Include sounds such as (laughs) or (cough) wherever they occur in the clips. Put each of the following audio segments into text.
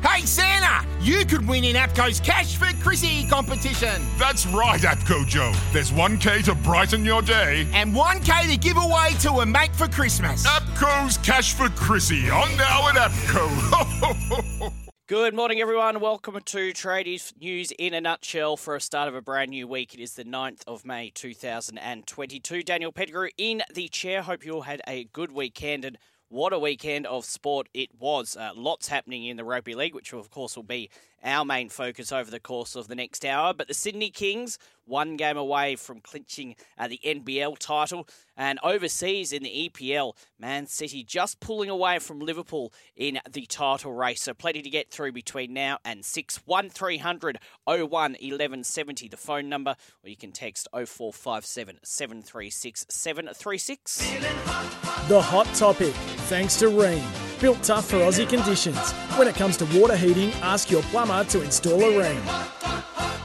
Hey Santa, you could win in APCO's Cash for Chrissy competition. That's right, APCO Joe. There's 1K to brighten your day. And 1K to give away to a mate for Christmas. APCO's Cash for Chrissy on now at APCO. (laughs) Good morning, everyone. Welcome to Tradies News in a nutshell for a start of a brand new week. It is the 9th of May 2022. Daniel Pettigrew in the chair. Hope you all had a good weekend and what a weekend of sport it was. Uh, lots happening in the Rugby League, which of course will be our main focus over the course of the next hour. But the Sydney Kings, one game away from clinching uh, the NBL title. And overseas in the EPL, Man City just pulling away from Liverpool in the title race. So plenty to get through between now and 6 1300 01 1170, the phone number, or you can text 0457 736 736. The hot topic, thanks to Rheem. Built tough for Aussie conditions. When it comes to water heating, ask your plumber to install a Rheem.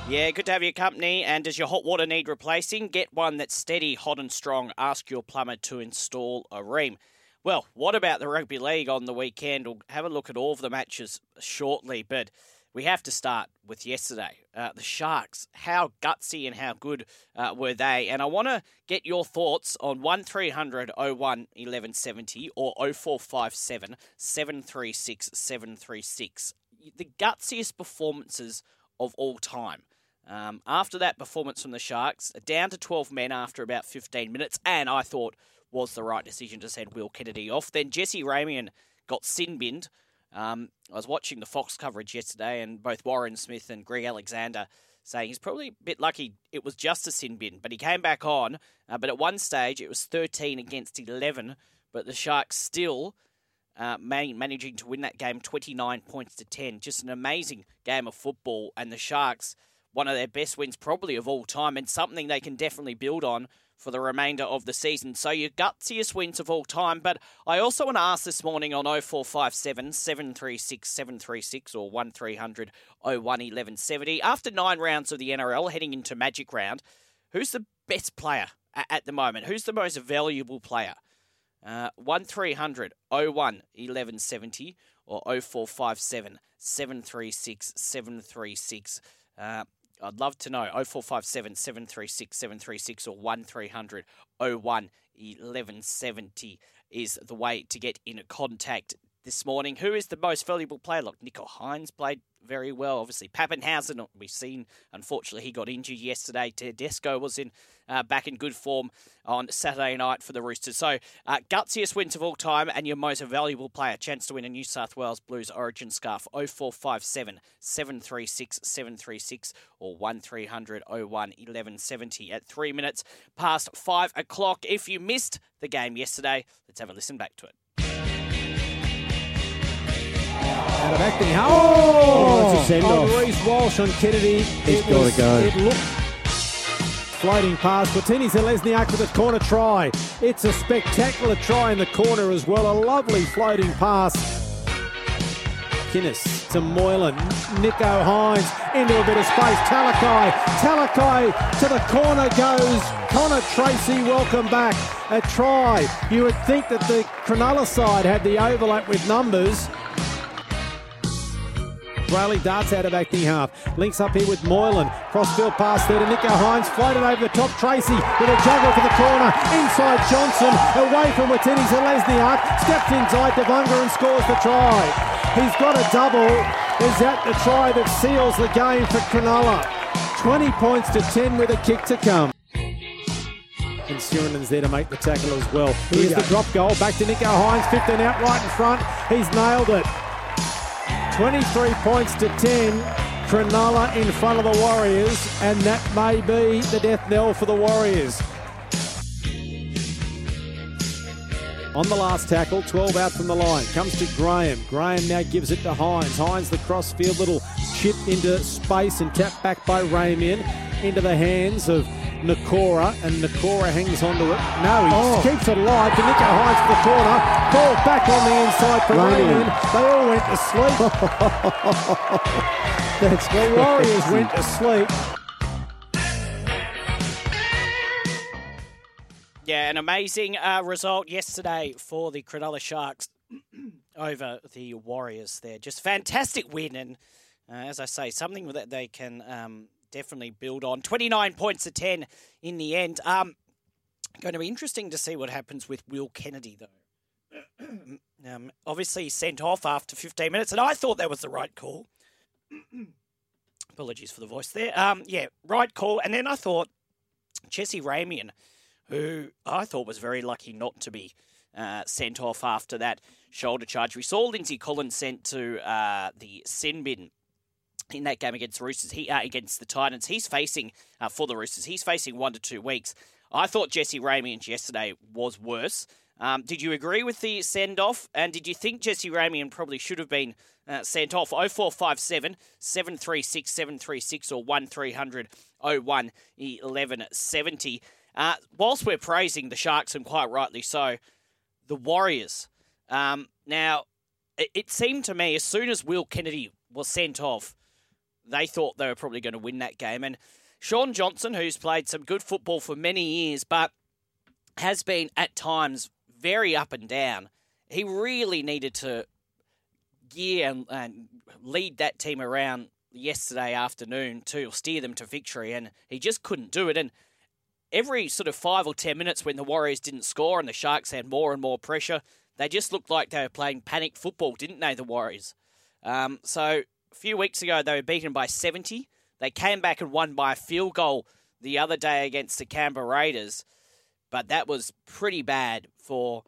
Yeah, good to have your company. And does your hot water need replacing? Get one that's steady, hot, and strong. Ask your plumber to install a Rheem. Well, what about the rugby league on the weekend? We'll have a look at all of the matches shortly, but we have to start with yesterday. Uh, the Sharks, how gutsy and how good uh, were they? And I want to get your thoughts on 1300 01 1170 or 0457 736 736. The gutsiest performances of all time. Um, after that performance from the Sharks, down to 12 men after about 15 minutes, and I thought was the right decision to send Will Kennedy off. Then Jesse Ramien got sin binned um, I was watching the Fox coverage yesterday, and both Warren Smith and Greg Alexander saying he's probably a bit lucky it was just a sin bin, but he came back on. Uh, but at one stage, it was 13 against 11, but the Sharks still uh, man- managing to win that game 29 points to 10. Just an amazing game of football, and the Sharks, one of their best wins probably of all time, and something they can definitely build on for the remainder of the season. So your gutsiest wins of all time. But I also want to ask this morning on 0457 736 736 or 1300 01 1170. After nine rounds of the NRL heading into Magic Round, who's the best player at the moment? Who's the most valuable player? Uh, 1300 01 1170 or 0457 736 736. Uh, I'd love to know. 0457 736 736 or 1300 01 1170 is the way to get in contact this morning. Who is the most valuable player? Look, Nicho Hynes played very well. Obviously, Papenhuyzen, we've seen, unfortunately, he got injured yesterday. Tedesco was in uh, back in good form on Saturday night for the Roosters. So, uh, gutsiest wins of all time and your most valuable player. Chance to win a New South Wales Blues Origin scarf 0457 736 736 or 1300 01 1170 at three minutes past five o'clock. If you missed the game yesterday, let's have a listen back to it. Out of acting. Oh, it's a send off. Reece Walsh on Kennedy. He's It gotta go. It looked floating past Platini Zelezniak for the corner try. It's a spectacular try in the corner as well. A lovely floating pass. Kinnis to Moylan. Nicho Hynes into a bit of space. Talakai. Talakai to the corner goes. Connor Tracey, welcome back. A try. You would think that the Cronulla side had the overlap with numbers. Riley darts out of acting half. Links up here with Moylan. Crossfield pass there to Nicho Hynes. Floated over the top. Tracey with a juggle for the corner. Inside Johnson. Away from Watene-Zelezniak. Steps inside Devunga and scores the try. He's got a double. Is that the try that seals the game for Cronulla? 20 points to 10 with a kick to come. And Sirenan's there to make the tackle as well. Here's the drop goal. Back to Nicho Hynes. 15 out right in front. He's nailed it. 23 points to 10. Cronulla in front of the Warriors, and that may be the death knell for the Warriors. on the last tackle, 12 out from the line. Comes to Graham. Graham now gives it to Hynes. Hynes, the crossfield, little chip into space and tapped back by Ramien into the hands of Nikora, and Nikora hangs onto it. No, he oh. keeps it alive to Nicho Hynes for the corner. Ball back on the inside for Ramien. They all went to sleep. (laughs) That's the Warriors went to sleep. Yeah, an amazing uh, result yesterday for the Cronulla Sharks (clears throat) over the Warriors there. Just fantastic win, and uh, as I say, something that they can um, definitely build on. 29 points to 10 in the end. Um, going to be interesting to see what happens with Will Kennedy, though. (clears throat) um, obviously, sent off after 15 minutes, and I thought that was the right call. (clears throat) Apologies for the voice there. Um, yeah, right call. And then I thought Jesse Ramien who I thought was very lucky not to be uh, sent off after that shoulder charge. We saw Lindsay Collins sent to uh, the sin bin in that game against the Roosters. He uh, against the Titans. He's facing uh, for the Roosters. He's facing one to two weeks. I thought Jesse Ramien yesterday was worse. Um, did you agree with the send off? And did you think Jesse Ramien probably should have been uh, sent off? 0457 736 736 or 1300 01 1170. Uh, whilst we're praising the Sharks, and quite rightly so, the Warriors. Um, now, it, it, seemed to me as soon as Will Kennedy was sent off, they thought they were probably going to win that game. And Shaun Johnson, who's played some good football for many years, but has been at times very up and down, he really needed to gear and, and lead that team around yesterday afternoon to steer them to victory, and he just couldn't do it. And every sort of five or ten minutes when the Warriors didn't score and the Sharks had more and more pressure, they just looked like they were playing panic football, didn't they, the Warriors? Um, so a few weeks ago, they were beaten by 70. They came back and won by a field goal the other day against the Canberra Raiders, but that was pretty bad for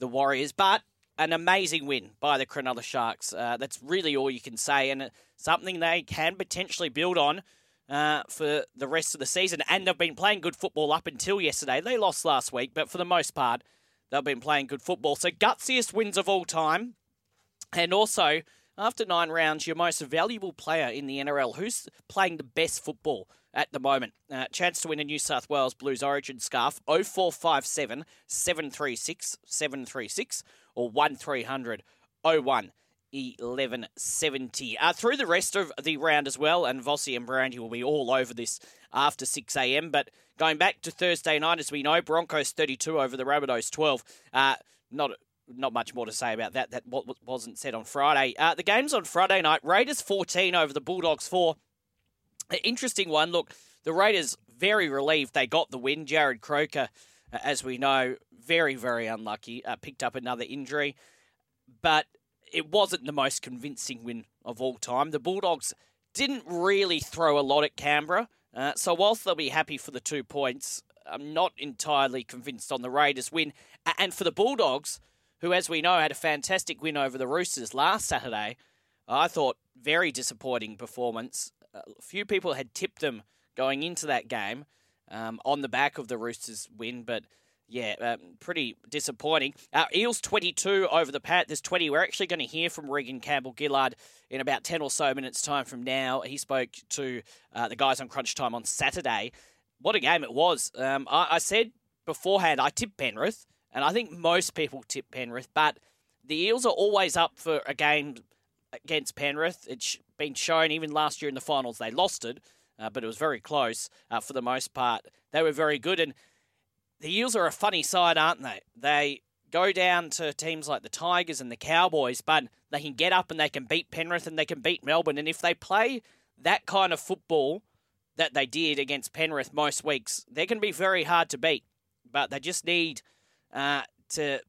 the Warriors. But an amazing win by the Cronulla Sharks. Uh, that's really all you can say, and something they can potentially build on uh, for the rest of the season. And they've been playing good football up until yesterday. They lost last week, but for the most part, they've been playing good football. So, gutsiest wins of all time. And also, after nine rounds, your most valuable player in the NRL. Who's playing the best football at the moment? Uh, chance to win a New South Wales Blues Origin scarf 0457 736 736 or 1300 01 1170. Uh, through the rest of the round as well, and Vossi and Brandy will be all over this after 6 a.m. But going back to Thursday night, as we know, Broncos 32 over the Rabbitohs 12. Uh, not not much more to say about that. That what wasn't said on Friday. Uh, the games on Friday night: Raiders 14 over the Bulldogs 4. Interesting one. Look, the Raiders very relieved they got the win. Jarrod Croker, uh, as we know, very very unlucky. Uh, picked up another injury, but it wasn't the most convincing win of all time. The Bulldogs didn't really throw a lot at Canberra, uh, so whilst they'll be happy for the two points, I'm not entirely convinced on the Raiders win. And for the Bulldogs, who, as we know, had a fantastic win over the Roosters last Saturday, I thought very disappointing performance. A few people had tipped them going into that game um, on the back of the Roosters win, but yeah, um, pretty disappointing. Uh, Eels 22 over the Pat. There's 20. We're actually going to hear from Reagan Campbell-Gillard in about 10 or so minutes' time from now. He spoke to uh, the guys on Crunch Time on Saturday. What a game it was. Um, I, I, said beforehand I tipped Penrith, and I think most people tip Penrith, but the Eels are always up for a game against Penrith. It's been shown even last year in the finals they lost it, uh, but it was very close uh, for the most part. They were very good, and the Eels are a funny side, aren't they? They go down to teams like the Tigers and the Cowboys, but they can get up and they can beat Penrith and they can beat Melbourne. And if they play that kind of football that they did against Penrith most weeks, they're going to be very hard to beat. But they just need uh, to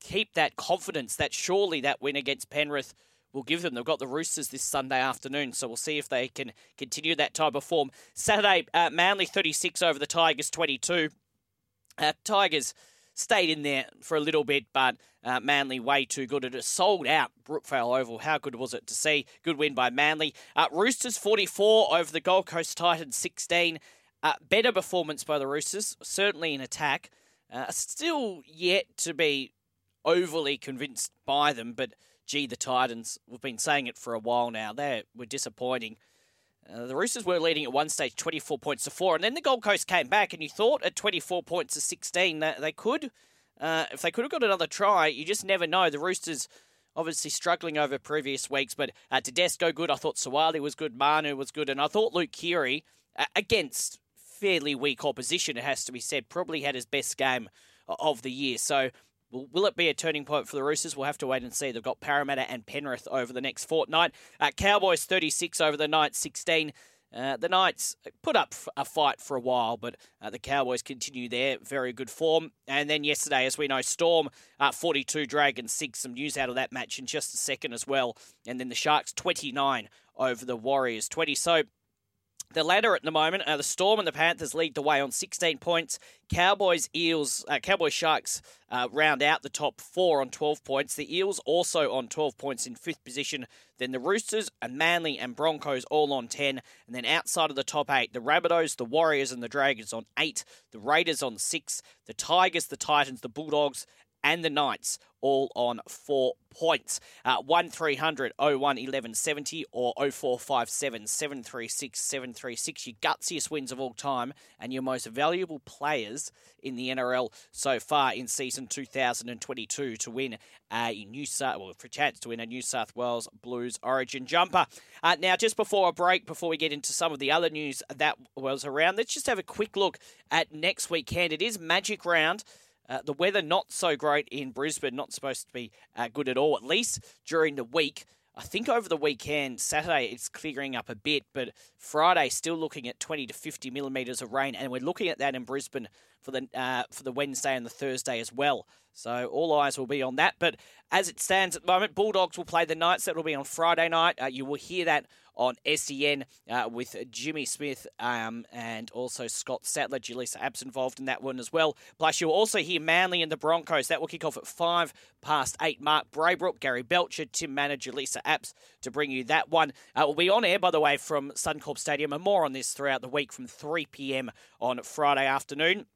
keep that confidence that surely that win against Penrith will give them. They've got the Roosters this Sunday afternoon, so we'll see if they can continue that type of form. Saturday, uh, Manly 36 over the Tigers 22. Uh, Tigers stayed in there for a little bit, but uh, Manly way too good. It has sold out Brookvale Oval. How good was it to see? Good win by Manly. Uh, Roosters 44 over the Gold Coast Titans 16. Uh, better performance by the Roosters, certainly in attack. Uh, still yet to be overly convinced by them, but gee, the Titans, we've been saying it for a while now, they were disappointing. Uh, the Roosters were leading at one stage 24 points to 4, and then the Gold Coast came back, and you thought at 24 points to 16 that they could, uh, if they could have got another try, you just never know. The Roosters obviously struggling over previous weeks, but uh, Tedesco good. I thought Suaalii was good, Manu was good, and I thought Luke Keary, uh, against fairly weak opposition, it has to be said, probably had his best game of the year. So Will it be a turning point for the Roosters? We'll have to wait and see. They've got Parramatta and Penrith over the next fortnight. Uh, Cowboys 36 over the Knights 16. Uh, the Knights put up a fight for a while, but uh, the Cowboys continue their very good form. And then yesterday, as we know, Storm uh, 42, Dragons 6. Some news out of that match in just a second as well. And then the Sharks 29 over the Warriors 20. So the ladder at the moment, uh, the Storm and the Panthers lead the way on 16 points. Cowboys, Eels, uh, Cowboys, Sharks uh, round out the top four on 12 points. The Eels also on 12 points in fifth position. Then the Roosters and Manly and Broncos all on 10. And then outside of the top eight, the Rabbitohs, the Warriors, and the Dragons on eight. The Raiders on six. The Tigers, the Titans, the Bulldogs, and the Knights all on four points. Uh, 1300 01 1170 or 0457 736 736. Your gutsiest wins of all time and your most valuable players in the NRL so far in season 2022 to win a New South well, for a chance to win a New South Wales Blues Origin jumper. Uh, now, just before a break, before we get into some of the other news that was around, let's just have a quick look at next weekend. It is Magic Round. Uh, the weather not so great in Brisbane, not supposed to be uh, good at all, at least during the week. I think over the weekend, Saturday, it's clearing up a bit, but Friday still looking at 20 to 50 millimetres of rain, and we're looking at that in Brisbane for the uh, for the Wednesday and the Thursday as well. So all eyes will be on that. But as it stands at the moment, Bulldogs will play the Knights. That will be on Friday night. Uh, you will hear that on SEN uh, with Jimmy Smith um, and also Scott Sattler. Julissa Apps involved in that one as well. Plus, you'll also hear Manly and the Broncos. That will kick off at five past eight. Mark Braybrook, Gary Belcher, Tim Manager, Lisa Apps to bring you that one. Uh, we'll be on air, by the way, from Suncorp Stadium, and more on this throughout the week from 3 p.m. on Friday afternoon.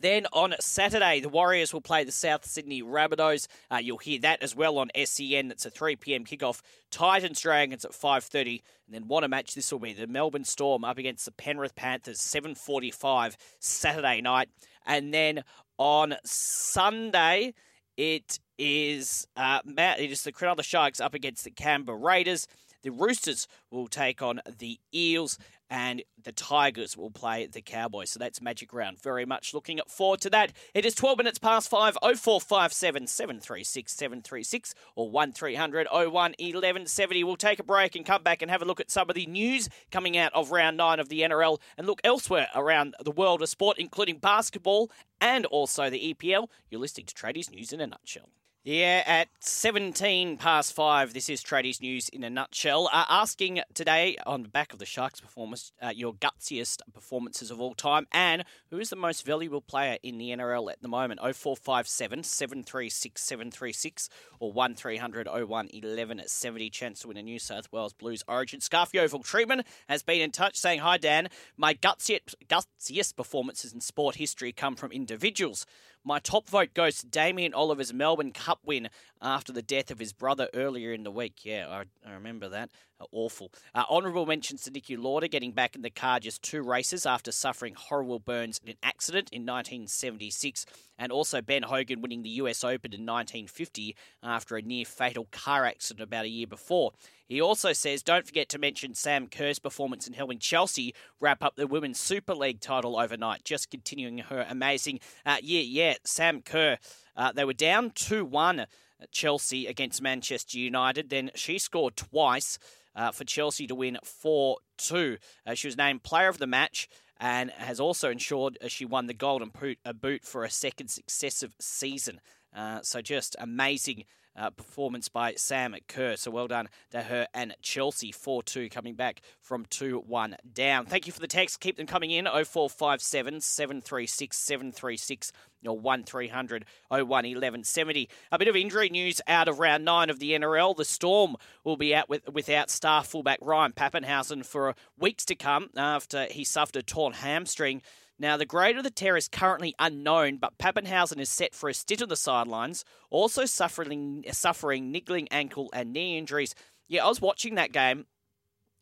Then on Saturday, the Warriors will play the South Sydney Rabbitohs. Uh, you'll hear that as well on SEN. It's a 3 p.m. kickoff. Titans Dragons at 5:30, and then what a match this will be: the Melbourne Storm up against the Penrith Panthers, 7:45 Saturday night, and then on Sunday it is uh, it is the Cronulla Sharks up against the Canberra Raiders. The Roosters will take on the Eels and the Tigers will play the Cowboys. So that's Magic Round. Very much looking forward to that. It is 12 minutes past 5, 0457 736 736 or 1300 01 1170. We'll take a break and come back and have a look at some of the news coming out of round 9 of the NRL and look elsewhere around the world of sport, including basketball and also the EPL. You're listening to Tradies News in a nutshell. Yeah, at 17 past five, this is Tradies News in a nutshell. Uh, asking today, on the back of the Sharks' performance, uh, your gutsiest performances of all time, and who is the most valuable player in the NRL at the moment? 0457 736 736 or 1300 01 1170. Chance to win a New South Wales Blues Origin. Scarf Oval Treatment has been in touch saying, Hi, Dan. My gutsiest, gutsiest performances in sport history come from individuals. My top vote goes to Damien Oliver's Melbourne Cup win after the death of his brother earlier in the week. Yeah, I, I remember that. Uh, awful. Uh, honourable mentions to Niki Lauda getting back in the car just two races after suffering horrible burns in an accident in 1976, and also Ben Hogan winning the US Open in 1950 after a near fatal car accident about a year before. He also says, don't forget to mention Sam Kerr's performance in helping Chelsea wrap up the Women's Super League title overnight, just continuing her amazing uh, yeah, yeah, Sam Kerr. Uh, they were down 2 1 Chelsea against Manchester United. Then she scored twice uh, for Chelsea to win 4 2. Uh, she was named player of the match and has also ensured uh, she won the Golden Boot, boot for a second successive season. Uh, so just amazing uh, performance by Sam Kerr. So well done to her and Chelsea. 4 2 coming back from 2 1 down. Thank you for the text. Keep them coming in 0457 736 736 or 1300 01 1170. A bit of injury news out of round nine of the NRL. The Storm will be out with, without star fullback Ryan Papenhuyzen for weeks to come after he suffered a torn hamstring Now, the grade of the tear is currently unknown, but Papenhuyzen is set for a stint on the sidelines, also suffering suffering niggling ankle and knee injuries. Yeah, I was watching that game,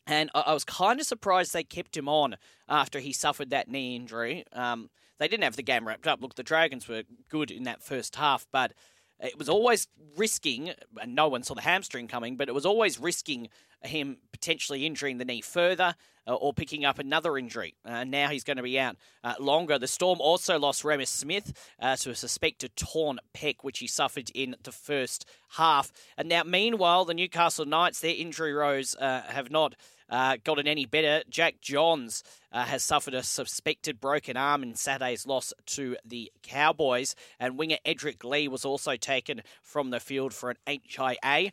and I, I was kind of surprised they kept him on after he suffered that knee injury. Um, they didn't have the game wrapped up. Look, the Dragons were good in that first half, but it was always risking, and no one saw the hamstring coming, but it was always risking him potentially injuring the knee further uh, or picking up another injury. Uh, now he's going to be out uh, longer. The Storm also lost Reimis Smith uh, to a suspected torn pec, which he suffered in the first half. And now, meanwhile, the Newcastle Knights, their injury rows uh, have not uh, gotten any better. Jack Johns has suffered a suspected broken arm in Saturday's loss to the Cowboys, and winger Edrick Lee was also taken from the field for an HIA.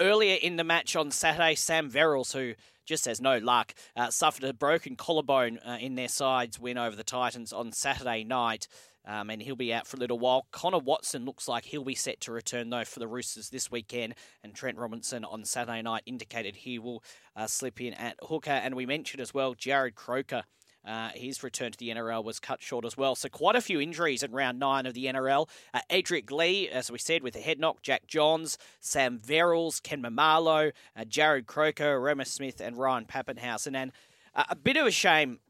Earlier in the match on Saturday, Sam Verrills, who just has no luck, uh, suffered a broken collarbone uh, in their sides win over the Titans on Saturday night. Um, and he'll be out for a little while. Connor Watson looks like he'll be set to return, though, for the Roosters this weekend. And Trent Robinson on Saturday night indicated he will uh, slip in at hooker. And we mentioned as well Jarrod Croker. Uh, his return to the NRL was cut short as well. So quite a few injuries in round nine of the NRL. Uh, Edrick Lee, as we said, with a head knock. Jack Johns, Sam Verrills, Ken Maumalo, uh, Jarrod Croker, Reimis Smith, and Ryan Papenhuyzen. And uh, a bit of a shame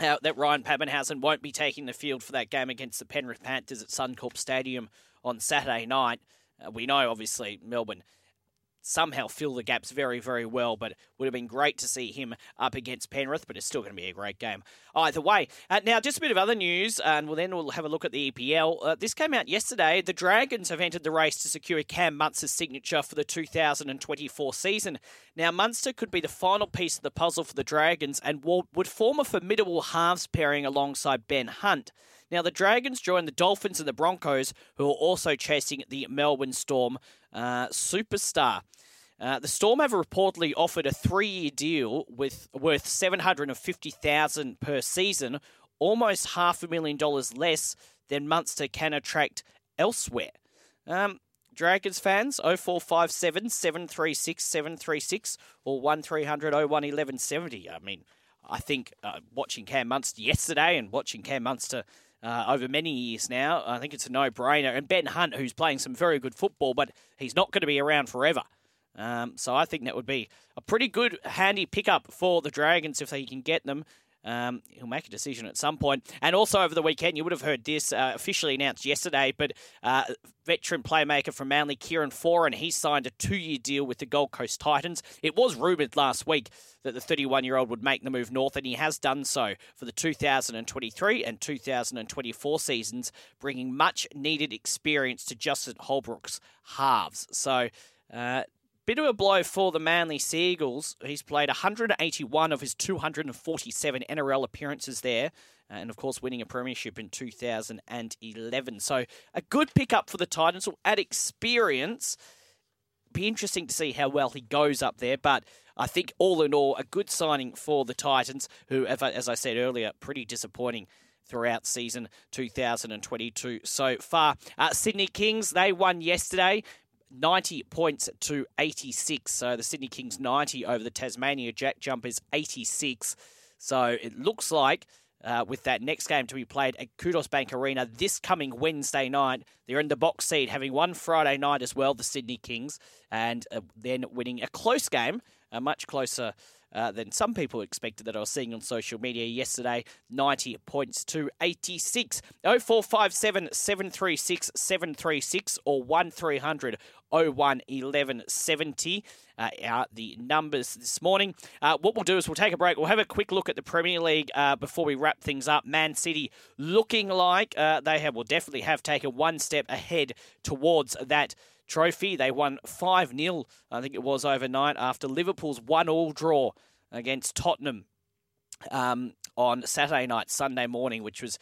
uh, that Ryan Papenhuyzen won't be taking the field for that game against the Penrith Panthers at Suncorp Stadium on Saturday night. Uh, we know, obviously, Melbourne somehow fill the gaps very, very well. But would have been great to see him up against Penrith, but it's still going to be a great game either way. Uh, now, just a bit of other news, and we'll then we'll have a look at the EPL. Uh, this came out yesterday. The Dragons have entered the race to secure Cam Munster's signature for the 2024 season. Now, Munster could be the final piece of the puzzle for the Dragons and would form a formidable halves pairing alongside Ben Hunt. Now, the Dragons join the Dolphins and the Broncos, who are also chasing the Melbourne Storm uh, superstar. Uh, the Storm have reportedly offered a three-year deal with worth seven hundred and fifty thousand per season, almost half a million dollars less than Munster can attract elsewhere. Um, Dragons fans, 0457 736 736 or 1300 01 1170. I mean, I think uh, watching Cam Munster (laughs) yesterday and watching Cam Munster uh, over many years now, I think it's a no brainer. And Ben Hunt, who's playing some very good football, but he's not going to be around forever. Um, so I think that would be a pretty good, handy pickup for the Dragons if they can get them. Um, he'll make a decision at some point. And also over the weekend, you would have heard this uh, officially announced yesterday, but uh, veteran playmaker from Manly, Kieran Foran, he signed a two year deal with the Gold Coast Titans. It was rumoured last week that the 31 year old would make the move north, and he has done so for the 2023 and 2024 seasons, bringing much needed experience to Justin Holbrook's halves. So, uh, Bit of a blow for the Manly Seagulls. He's played 181 of his 247 NRL appearances there, uh, and of course, winning a premiership in 2011. So, a good pickup for the Titans. Will add experience. Be interesting to see how well he goes up there, but I think all in all, a good signing for the Titans, who, as I said earlier, pretty disappointing throughout season 2022 so far. Uh, Sydney Kings, they won yesterday. 90 points to 86. So the Sydney Kings 90 over the Tasmania Jack Jumpers 86. So it looks like uh, with that next game to be played at Kudos Bank Arena this coming Wednesday night. They're in the box seat, having won Friday night as well, the Sydney Kings, and uh, then winning a close game, a much closer uh, than some people expected that I was seeing on social media yesterday. 90 points to 86. 0457 736 736 or 1300 01 1170 uh, are the numbers this morning. Uh, what we'll do is we'll take a break. We'll have a quick look at the Premier League uh, before we wrap things up. Man City looking like uh, they have, will definitely have taken one step ahead towards that trophy. They won 5 0, I think it was overnight, after Liverpool's one all draw against Tottenham um, on Saturday night, Sunday morning, which was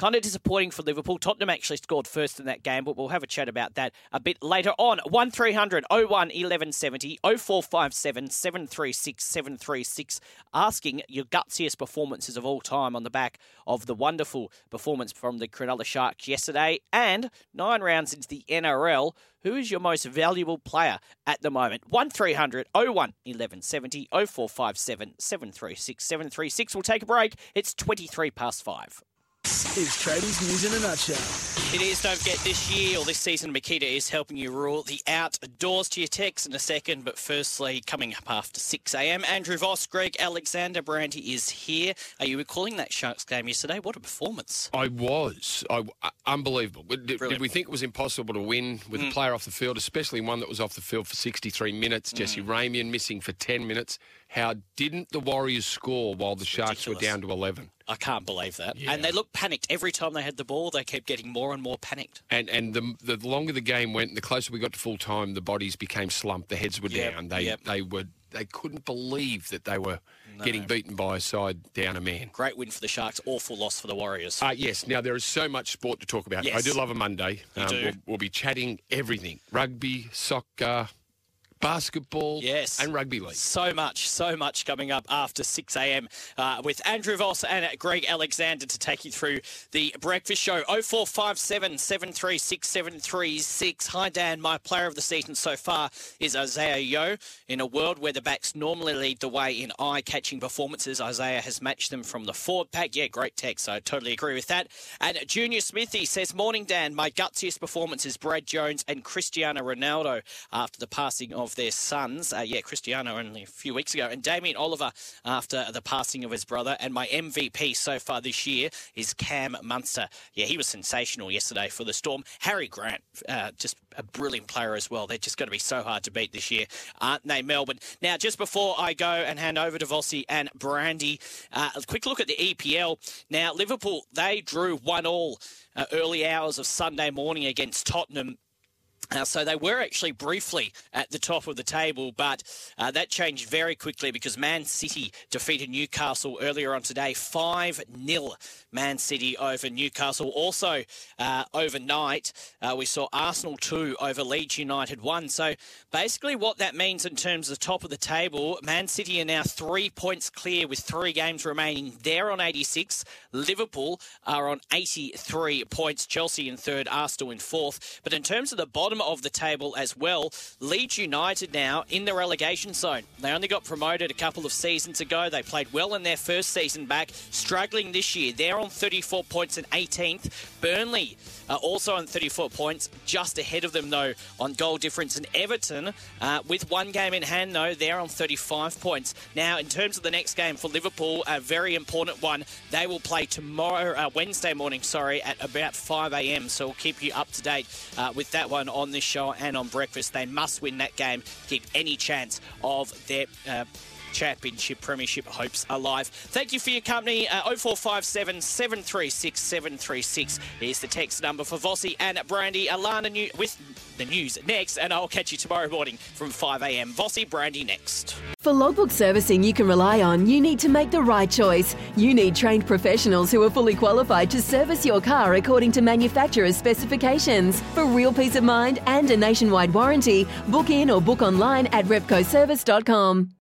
Kind of disappointing for Liverpool. Tottenham actually scored first in that game, but we'll have a chat about that a bit later on. 1300 01 1170 0457 736 736 asking your gutsiest performances of all time on the back of the wonderful performance from the Cronulla Sharks yesterday and nine rounds into the NRL. Who is your most valuable player at the moment? 1300 01 1170 0457 736 736. We'll take a break. It's 23 past 5. This is tradies news in a nutshell. It is. Don't forget this year or this season, Makita is helping you rule the outdoors to your text in a second. But firstly, coming up after 6 a.m., Andrew Voss, Greg Alexander, Brandy is here. Are you recalling that Sharks game yesterday? What a performance! I was. I, uh, unbelievable. Did, did we think it was impossible to win with a player off the field, especially one that was off the field for 63 minutes? Jesse Ramien missing for 10 minutes. How didn't the Warriors score while the Sharks were down to 11? I can't believe that. Yeah. And they looked panicked every time they had the ball. They kept getting more and more panicked. And and the the longer the game went, the closer we got to full time, the bodies became slumped. The heads were Yep, down. They yep. they were they couldn't believe that they were getting beaten by a side down a man. Great win for the Sharks. Awful loss for the Warriors. Uh, yes. Now there is so much sport to talk about. Yes. I do love a Monday. Um, do. We'll, we'll be chatting everything: rugby, soccer, basketball, Yes. and rugby league. So much, so much coming up after 6 a.m. Uh, with Andrew Voss and Greg Alexander to take you through the breakfast show. 0457 736 736. Hi, Dan. My player of the season so far is Isaah Yeo. In a world where the backs normally lead the way in eye catching performances, Isaiah has matched them from the forward pack. Yeah, great text. I totally agree with that. And Junior Smithy says, Morning, Dan. My gutsiest performance is Brad Jones and Cristiano Ronaldo after the passing of their sons. Uh, yeah, Cristiano only a few weeks ago. And Damien Oliver after the passing of his brother. And my MVP so far this year is Cam Munster. Yeah, he was sensational yesterday for the Storm. Harry Grant, uh, just a brilliant player as well. They're just going to be so hard to beat this year, aren't they, Melbourne? Now, just before I go and hand over to Vossi and Brandy, uh, a quick look at the EPL. Now, Liverpool, they drew one all uh, early hours of Sunday morning against Tottenham. Uh, so they were actually briefly at the top of the table, but uh, that changed very quickly because Man City defeated Newcastle earlier on today, 5 0 Man City over Newcastle. Also, uh, overnight, uh, we saw Arsenal 2 over Leeds United 1. So basically, what that means in terms of the top of the table, Man City are now three points clear with three games remaining. They're on 86. Liverpool are on 83 points. Chelsea in third, Arsenal in fourth. But in terms of the bottom of the table as well, Leeds United now in the relegation zone. They only got promoted a couple of seasons ago. They played well in their first season back, struggling this year. They're on 34 points and 18th. Burnley are also on 34 points, just ahead of them though on goal difference. And Everton, uh, with one game in hand though, they're on 35 points. Now, in terms of the next game for Liverpool, a very important one. They will play tomorrow, uh, Wednesday morning, sorry, at about 5 a.m. So we'll keep you up to date uh, with that one this show and on breakfast. They must win that game, keep any chance of their. Uh, Championship Premiership hopes alive. Thank you for your company. Uh, 0457 736 736 is the text number for Vossi and Brandy. Alana new- with the news next, and I'll catch you tomorrow morning from 5 a.m. Vossi, Brandy next. For logbook servicing you can rely on, you need to make the right choice. You need trained professionals who are fully qualified to service your car according to manufacturer's specifications. For real peace of mind and a nationwide warranty, book in or book online at repcoservice.com.